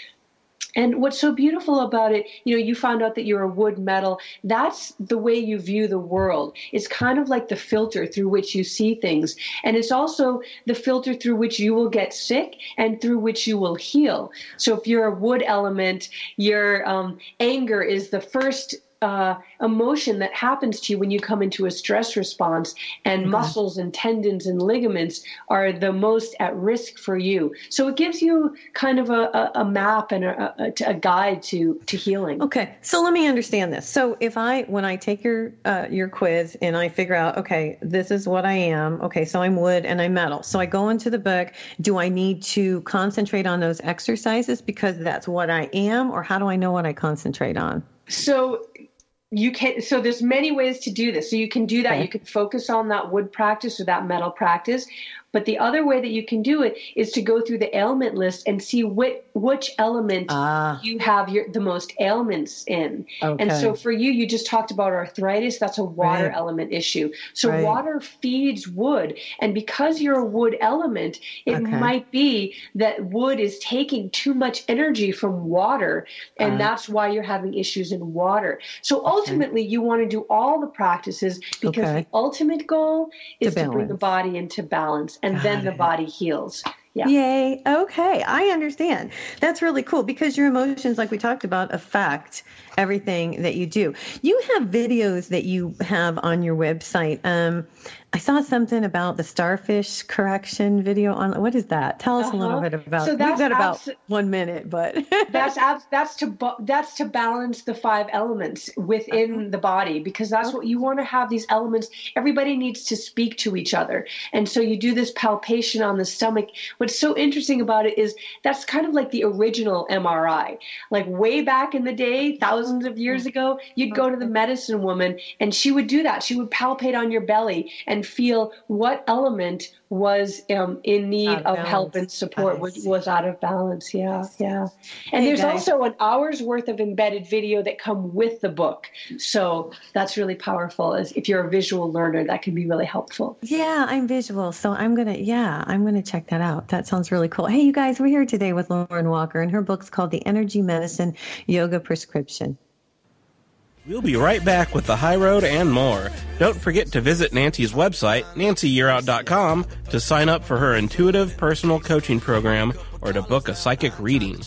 And what's so beautiful about it, you know, you found out that you're a wood metal. That's the way you view the world. It's kind of like the filter through which you see things. And it's also the filter through which you will get sick and through which you will heal. So if you're a wood element, your um, anger is the first uh, emotion that happens to you when you come into a stress response, and mm-hmm. muscles and tendons and ligaments are the most at risk for you. So it gives you kind of a, a, map and a, a, a, guide to to healing. Okay, so let me understand this. So if I when I take your uh, your quiz and I figure out, okay, this is what I am. Okay, so I'm wood and I'm metal. So I go into the book. Do I need to concentrate on those exercises because that's what I am, or how do I know what I concentrate on? So you can so there's many ways to do this so you can do that okay. you can focus on that wood practice or that metal practice but the other way that you can do it is to go through the ailment list and see which which element ah. you have your the most ailments in. Okay. And so for you, you just talked about arthritis. That's a water right. element issue. So right. water feeds wood, and because you're a wood element, it okay. might be that wood is taking too much energy from water, and uh. that's why you're having issues in water. So ultimately, okay. you want to do all the practices because the ultimate goal is to, to bring the body into balance and Got then it. the body heals. Yeah. Yay. Okay. I understand. That's really cool because your emotions, like we talked about, affect everything that you do. You have videos that you have on your website. Um, I saw something about the starfish correction video on. What is that? Tell us uh-huh. a little uh-huh. bit about. So that's we've got about one minute, but that's abs- that's to that's to balance the five elements within uh-huh. the body because that's what you want to have. These elements. Everybody needs to speak to each other, and so you do this palpation on the stomach. What's so interesting about it is that's kind of like the original MRI. Like way back in the day, thousands of years mm. ago, you'd go to the medicine woman, and she would do that. She would palpate on your belly and and feel what element was um, in need of, of help and support was, was out of balance. Yeah yeah. And hey there's guys. also an hour's worth of embedded video that come with the book. So that's really powerful as if you're a visual learner that can be really helpful. Yeah i'm visual so i'm gonna yeah i'm gonna check that out. That sounds really cool. Hey you guys we're here today with lauren walker and her book's called the energy medicine yoga prescription We'll be right back with the high road and more. Don't forget to visit Nancy's website, nancyyearout.com, to sign up for her intuitive personal coaching program or to book a psychic reading.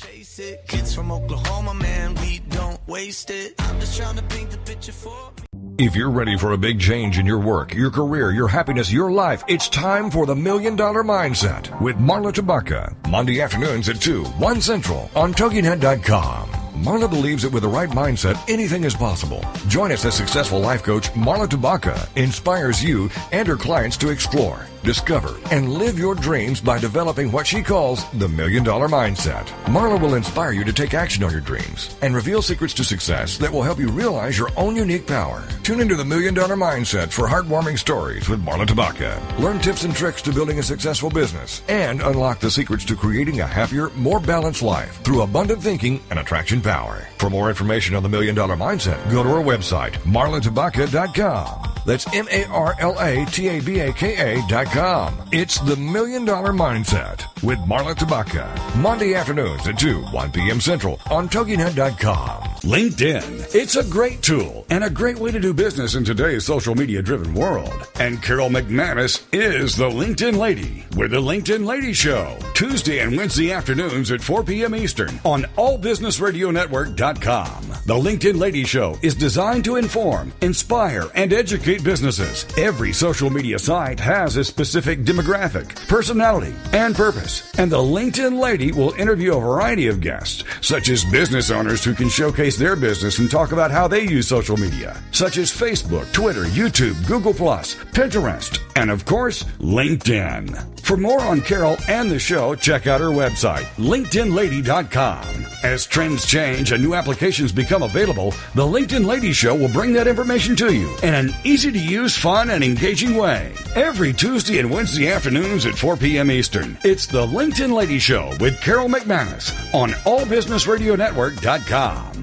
If you're ready for a big change in your work, your career, your happiness, your life, it's time for the Million Dollar Mindset with Marla Tabaka. Monday afternoons at 2, 1 Central on TogiNet.com. Marla believes that with the right mindset, anything is possible. Join us as successful life coach Marla Tabaka inspires you and her clients to explore discover, and live your dreams by developing what she calls the Million Dollar Mindset. Marla will inspire you to take action on your dreams and reveal secrets to success that will help you realize your own unique power. Tune into the Million Dollar Mindset for heartwarming stories with Marla Tabaka. Learn tips and tricks to building a successful business and unlock the secrets to creating a happier, more balanced life through abundant thinking and attraction power. For more information on the Million Dollar Mindset, go to our website, marlatabaka.com. That's M A R L A T A B A K A dot com. It's the Million Dollar Mindset with Marla Tabaka. Monday afternoons at 2, 1 p.m. Central on TogiNet.com. LinkedIn. It's a great tool and a great way to do business in today's social media driven world. And Carol McManus is the LinkedIn Lady with the LinkedIn Lady Show. Tuesday and Wednesday afternoons at 4 p.m. Eastern on allbusinessradionetwork.com. The LinkedIn Lady Show is designed to inform, inspire, and educate businesses. Every social media site has a specific demographic, personality, and purpose. And the LinkedIn Lady will interview a variety of guests, such as business owners who can showcase their business and talk about how they use social media, such as Facebook, Twitter, YouTube, Google, Pinterest, and of course, LinkedIn. For more on Carol and the show, check out her website, LinkedInLady.com. As trends change and new applications become available, the LinkedIn Lady Show will bring that information to you in an easy to use, fun, and engaging way. Every Tuesday and Wednesday afternoons at 4 p.m. Eastern, it's the LinkedIn Lady Show with Carol McManus on AllBusinessRadioNetwork.com.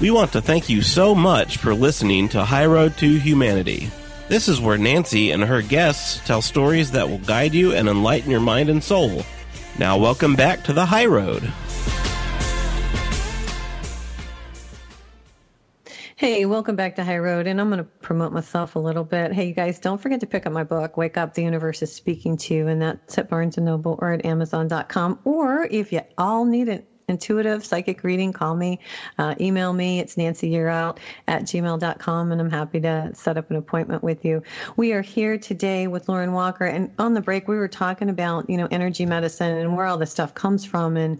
We want to thank you so much for listening to High Road to Humanity. This is where Nancy and her guests tell stories that will guide you and enlighten your mind and soul. Now, welcome back to the High Road. Hey, welcome back to High Road. And I'm going to promote myself a little bit. Hey, you guys, don't forget to pick up my book, Wake Up, The Universe is Speaking to You. And that's at Barnes & Noble or at Amazon.com. Or if you all need it intuitive psychic reading, call me, uh, email me. It's Nancy Yearout at gmail.com, and I'm happy to set up an appointment with you. We are here today with Lauren Walker, and on the break, we were talking about, you know, energy medicine and where all this stuff comes from. And,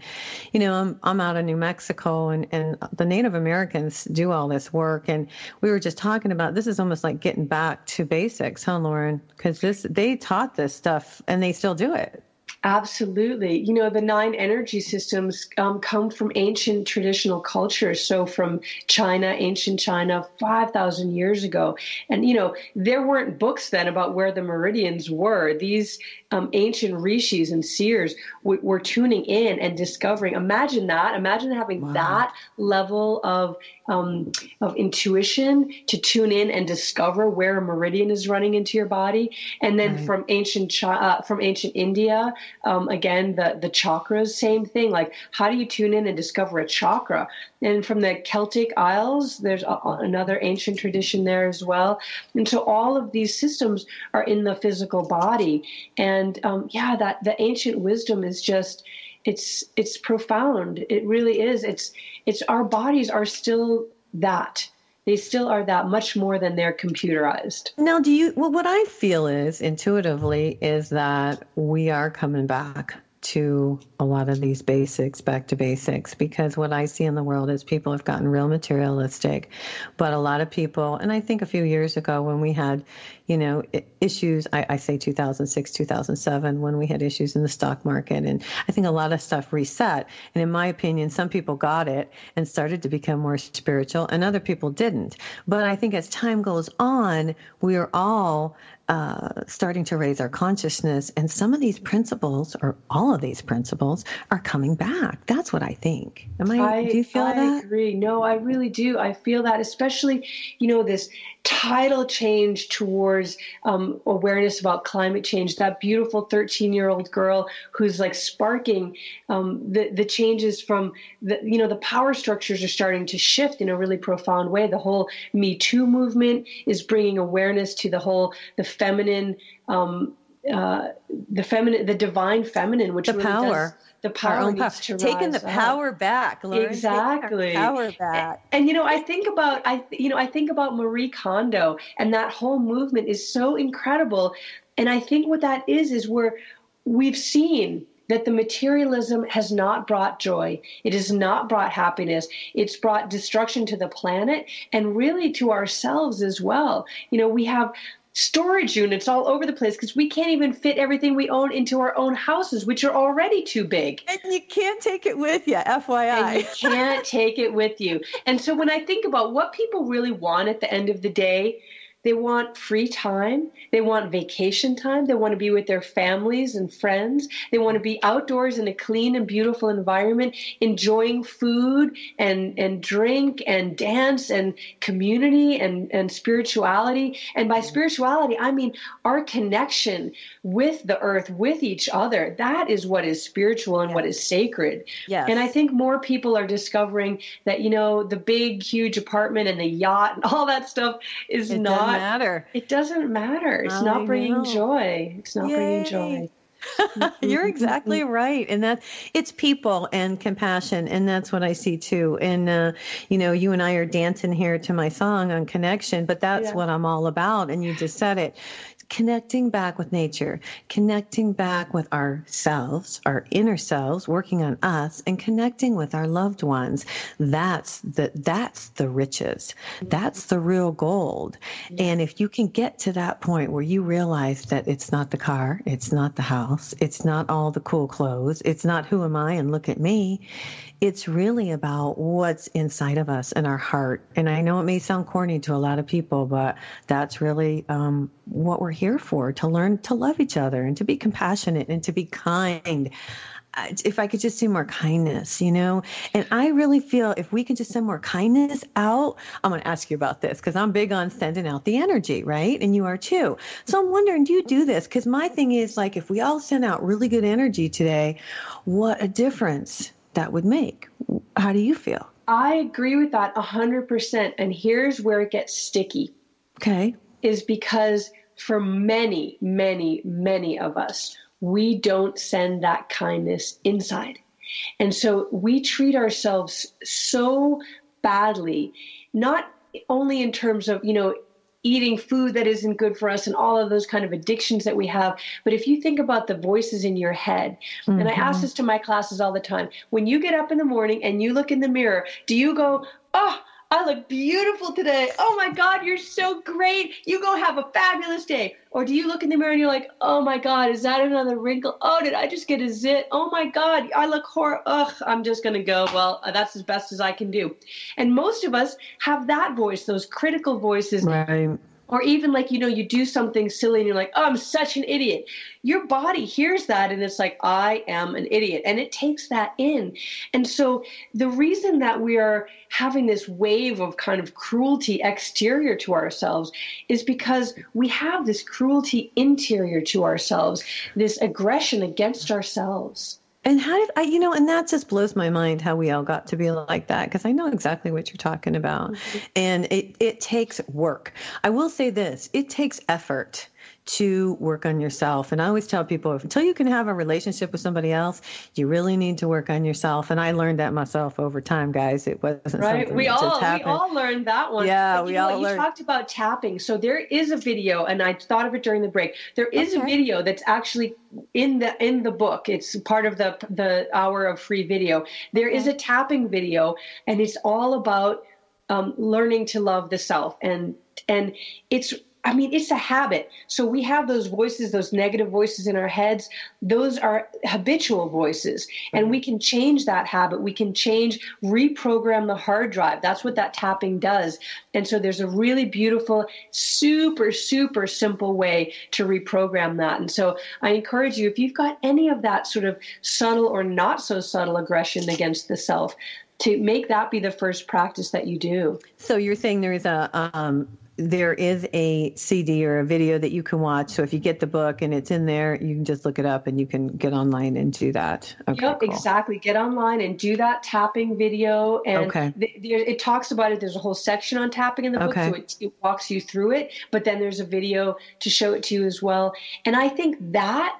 you know, I'm, I'm out of New Mexico, and, and the Native Americans do all this work. And we were just talking about this is almost like getting back to basics, huh, Lauren? Because this they taught this stuff and they still do it. Absolutely. You know, the nine energy systems um, come from ancient traditional cultures. So, from China, ancient China, 5,000 years ago. And, you know, there weren't books then about where the meridians were. These um, ancient rishis and seers w- were tuning in and discovering. Imagine that. Imagine having wow. that level of um, of intuition to tune in and discover where a meridian is running into your body. And then right. from ancient uh, from ancient India, um, again the the chakras, same thing. Like how do you tune in and discover a chakra? And from the Celtic Isles, there's a, another ancient tradition there as well. And so all of these systems are in the physical body. And um, yeah, that the ancient wisdom is just it's it's profound. It really is. It's it's our bodies are still that they still are that much more than they're computerized. Now, do you, well, what I feel is intuitively is that we are coming back to a lot of these basics, back to basics, because what I see in the world is people have gotten real materialistic. But a lot of people, and I think a few years ago when we had, you know, issues, I, I say 2006, 2007, when we had issues in the stock market, and I think a lot of stuff reset. And in my opinion, some people got it and started to become more spiritual, and other people didn't. But I think as time goes on, we are all uh, starting to raise our consciousness, and some of these principles, or all of these principles, are coming back. That's what I think. Am I? I do you feel I that? I agree. No, I really do. I feel that, especially, you know, this tidal change towards um, awareness about climate change. That beautiful 13 year old girl who's like sparking um, the, the changes from the, you know, the power structures are starting to shift in a really profound way. The whole Me Too movement is bringing awareness to the whole, the feminine, um, uh, the feminine, the divine feminine, which the really power. Does, the power to taking the power up. back Lauren. exactly power back and, and, you know i think about i you know i think about marie kondo and that whole movement is so incredible and i think what that is is where we've seen that the materialism has not brought joy. It has not brought happiness. It's brought destruction to the planet and really to ourselves as well. You know, we have storage units all over the place because we can't even fit everything we own into our own houses, which are already too big. And you can't take it with you, FYI. And you can't take it with you. And so when I think about what people really want at the end of the day, they want free time. They want vacation time. They want to be with their families and friends. They want to be outdoors in a clean and beautiful environment, enjoying food and, and drink and dance and community and, and spirituality. And by spirituality, I mean our connection with the earth, with each other. That is what is spiritual and what is sacred. Yes. And I think more people are discovering that, you know, the big, huge apartment and the yacht and all that stuff is it not doesn't matter. It doesn't matter. It's I not bringing know. joy. It's not bringing joy. You're exactly right, and that it's people and compassion, and that's what I see too. And uh, you know, you and I are dancing here to my song on connection, but that's Yeah. what I'm all about. And you just said it. Connecting back with nature, connecting back with ourselves, our inner selves, working on us, and connecting with our loved ones. That's the that's the riches. That's the real gold. And if you can get to that point where you realize that it's not the car, it's not the house, it's not all the cool clothes, it's not who am I and look at me. It's really about what's inside of us and our heart. And I know it may sound corny to a lot of people, but that's really um, what we're here for to learn to love each other and to be compassionate and to be kind. Uh, If I could just see more kindness, you know? And I really feel if we could just send more kindness out, I'm going to ask you about this because I'm big on sending out the energy, right? And you are too. So I'm wondering, do you do this? Because my thing is like, if we all send out really good energy today, what a difference that would make. How do you feel? I agree with that 100%. And here's where it gets sticky Okay. is because for many, many, many of us, we don't send that kindness inside. And so we treat ourselves so badly, not only in terms of, you know, eating food that isn't good for us and all of those kind of addictions that we have. But if you think about the voices in your head, and I ask mm-hmm. this to my classes all the time when you get up in the morning and you look in the mirror, do you go, oh, I look beautiful today. Oh my God, you're so great. You go have a fabulous day. Or do you look in the mirror and you're like, oh my God, is that another wrinkle? Oh, did I just get a zit? Oh my God, I look horrible. Ugh, I'm just going to go. Well, uh, that's as best as I can do. And most of us have that voice, those critical voices Right. Or even like you know you do something silly and you're like oh i'm such an idiot. Your body hears that and it's like i am an idiot. And it takes that in. And so the reason that we are having this wave of kind of cruelty exterior to ourselves is because we have this cruelty interior to ourselves this aggression against ourselves And how did I, you know, and that just blows my mind how we all got to be like that because I know exactly what you're talking about. Mm-hmm. And it, it takes work. I will say this it takes effort to work on yourself. And I always tell people until you can have a relationship with somebody else, you really need to work on yourself. And I learned that myself over time, guys. It wasn't right? we all we all learned that one. Yeah, we all what? you talked about tapping. So there is a video and i thought of it during the break. There is a video that's actually in the in the book. It's part of the the hour of free video. There is a tapping video and it's all about um, learning to love the self. And and it's I mean, it's a habit. So we have those voices, those negative voices in our heads. Those are habitual voices. And we can change that habit. We can change, reprogram the hard drive. That's what that tapping does. And so there's a really beautiful, super, super simple way to reprogram that. And so I encourage you, if you've got any of that sort of subtle or not so subtle aggression against the self, to make that be the first practice that you do. So you're saying there is a um, there is a CD or a video that you can watch. So if you get the book and it's in there, you can just look it up and you can get online and do that. Okay, Yep, cool. exactly. Get online and do that tapping video. And Okay. th- there, it talks about it. There's a whole section on tapping in the book, Okay. so it, it walks you through it. But then there's a video to show it to you as well. And I think that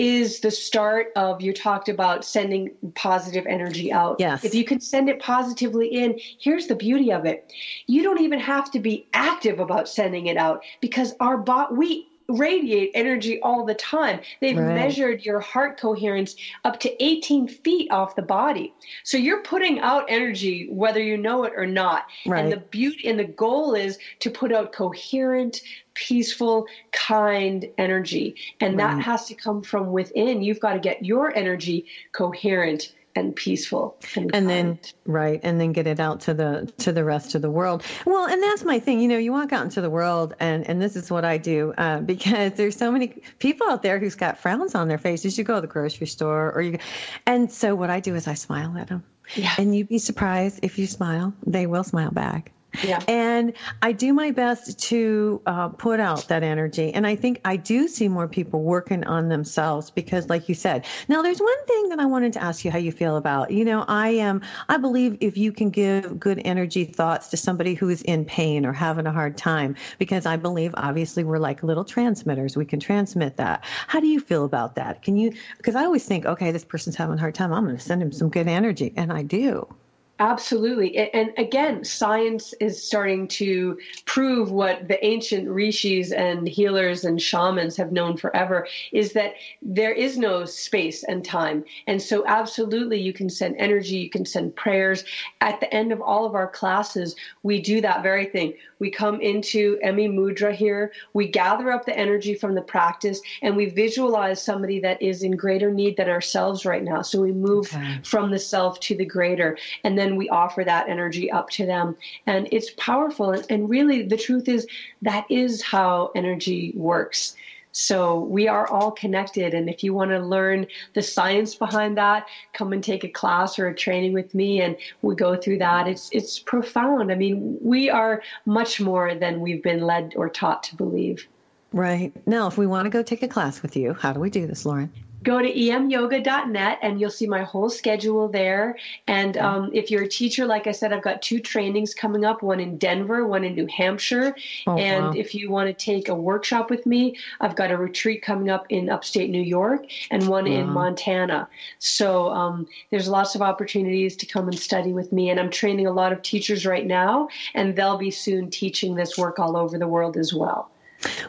is the start of you talked about sending positive energy out. Yes. If you can send it positively in, here's the beauty of it. You don't even have to be active about sending it out because our bot we radiate energy all the time. They've right. measured your heart coherence up to 18 feet off the body. So you're putting out energy whether you know it or not. Right. And the beauty and the goal is to put out coherent, peaceful, kind energy. And right. that has to come from within. You've got to get your energy coherent and peaceful and, and then right and then get it out to the to the rest of the world. Well and that's my thing you know you walk out into the world and and this is what i do uh, because there's so many people out there who's got frowns on their faces. You go to the grocery store or you and so what i do is i smile at them yeah. and you'd be surprised if you smile they will smile back yeah. And I do my best to uh, put out that energy. And I think I do see more people working on themselves because, like you said, now there's one thing that I wanted to ask you how you feel about. You know, I am, I believe if you can give good energy thoughts to somebody who is in pain or having a hard time, because I believe obviously we're like little transmitters, we can transmit that. How do you feel about that? Can you, because I always think, okay, this person's having a hard time, I'm going to send him some good energy. And I do. Absolutely. And again, science is starting to prove what the ancient rishis and healers and shamans have known forever is that there is no space and time. And so, absolutely, you can send energy, you can send prayers. At the end of all of our classes, we do that very thing. We come into Emi Mudra here, we gather up the energy from the practice, and we visualize somebody that is in greater need than ourselves right now. So, we move okay. from the self to the greater. And then we offer that energy up to them. And it's powerful. And, and really, the truth is, that is how energy works. So we are all connected. And if you want to learn the science behind that, come and take a class or a training with me and we go through that. It's it's profound. I mean, we are much more than we've been led or taught to believe. Right. Now, if we want to go take a class with you, how do we do this, Lauren? Go to emyoga.net and you'll see my whole schedule there. And um, if you're a teacher, like I said, I've got two trainings coming up one in Denver, one in New Hampshire. Oh, and wow. if you want to take a workshop with me, I've got a retreat coming up in upstate New York and one wow. in Montana. So um, there's lots of opportunities to come and study with me. And I'm training a lot of teachers right now, and they'll be soon teaching this work all over the world as well.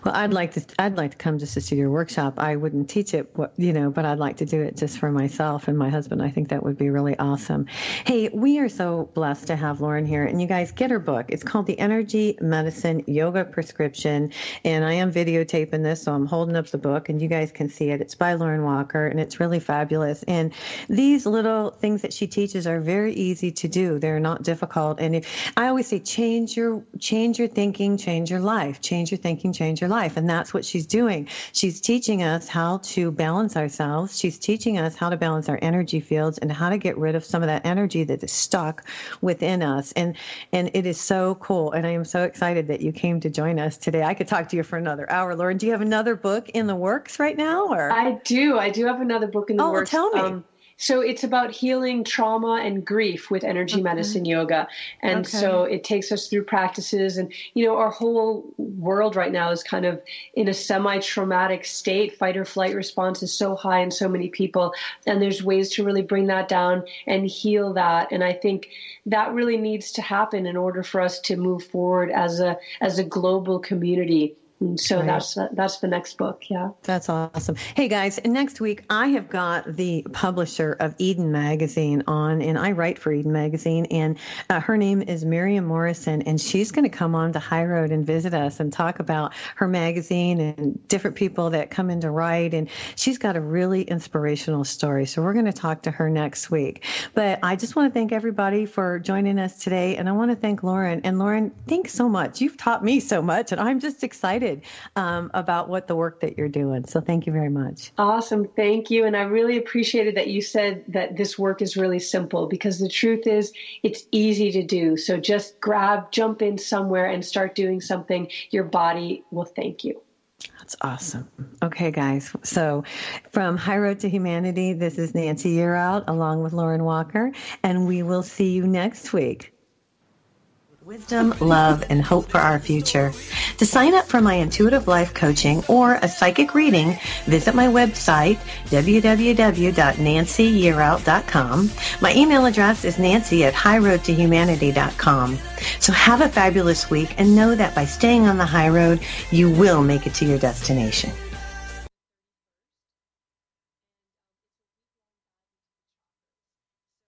Well, I'd like to. I'd like to come just to see your workshop. I wouldn't teach it, you know, but I'd like to do it just for myself and my husband. I think that would be really awesome. Hey, we are so blessed to have Lauren here, and you guys get her book. It's called The Energy Medicine Yoga Prescription, and I am videotaping this, so I'm holding up the book, and you guys can see it. It's by Lauren Walker, and it's really fabulous. And these little things that she teaches are very easy to do. They're not difficult. And if I always say, change your change your thinking, change your life, change your thinking change your life. And that's what she's doing. She's teaching us how to balance ourselves. She's teaching us how to balance our energy fields and how to get rid of some of that energy that is stuck within us. And and it is so cool. And I am so excited that you came to join us today. I could talk to you for another hour, Lauren. Do you have another book in the works right now? Or I do. I do have another book in the oh, works. Oh, tell me. Um, so it's about healing trauma and grief with energy okay. medicine yoga. And okay. so it takes us through practices. And, you know, our whole world right now is kind of in a semi traumatic state. Fight or flight response is so high in so many people. And there's ways to really bring that down and heal that. And I think that really needs to happen in order for us to move forward as a, as a global community. And so right. that's that's the next book. Yeah. That's awesome. Hey guys, next week I have got the publisher of Eden Magazine on, and I write for Eden Magazine, and uh, her name is Miriam Morrison, and she's going to come on to High Road and visit us and talk about her magazine and different people that come in to write, and she's got a really inspirational story. So we're going to talk to her next week. But I just want to thank everybody for joining us today, and I want to thank Lauren. And Lauren, thanks so much. You've taught me so much, and I'm just excited excited um, about what the work that you're doing. So thank you very much. Awesome. Thank you. And I really appreciated that you said that this work is really simple because the truth is it's easy to do. So just grab, jump in somewhere and start doing something. Your body will thank you. That's awesome. Okay, guys. So, from High Road to Humanity, this is Nancy Yearout along with Lauren Walker, and we will see you next week. Wisdom, love, and hope for our future. To sign up for my intuitive life coaching or a psychic reading, visit my website, www.nancyyearout.com. My email address is nancy at highroadtohumanity.com. So have a fabulous week and know that by staying on the high road, you will make it to your destination.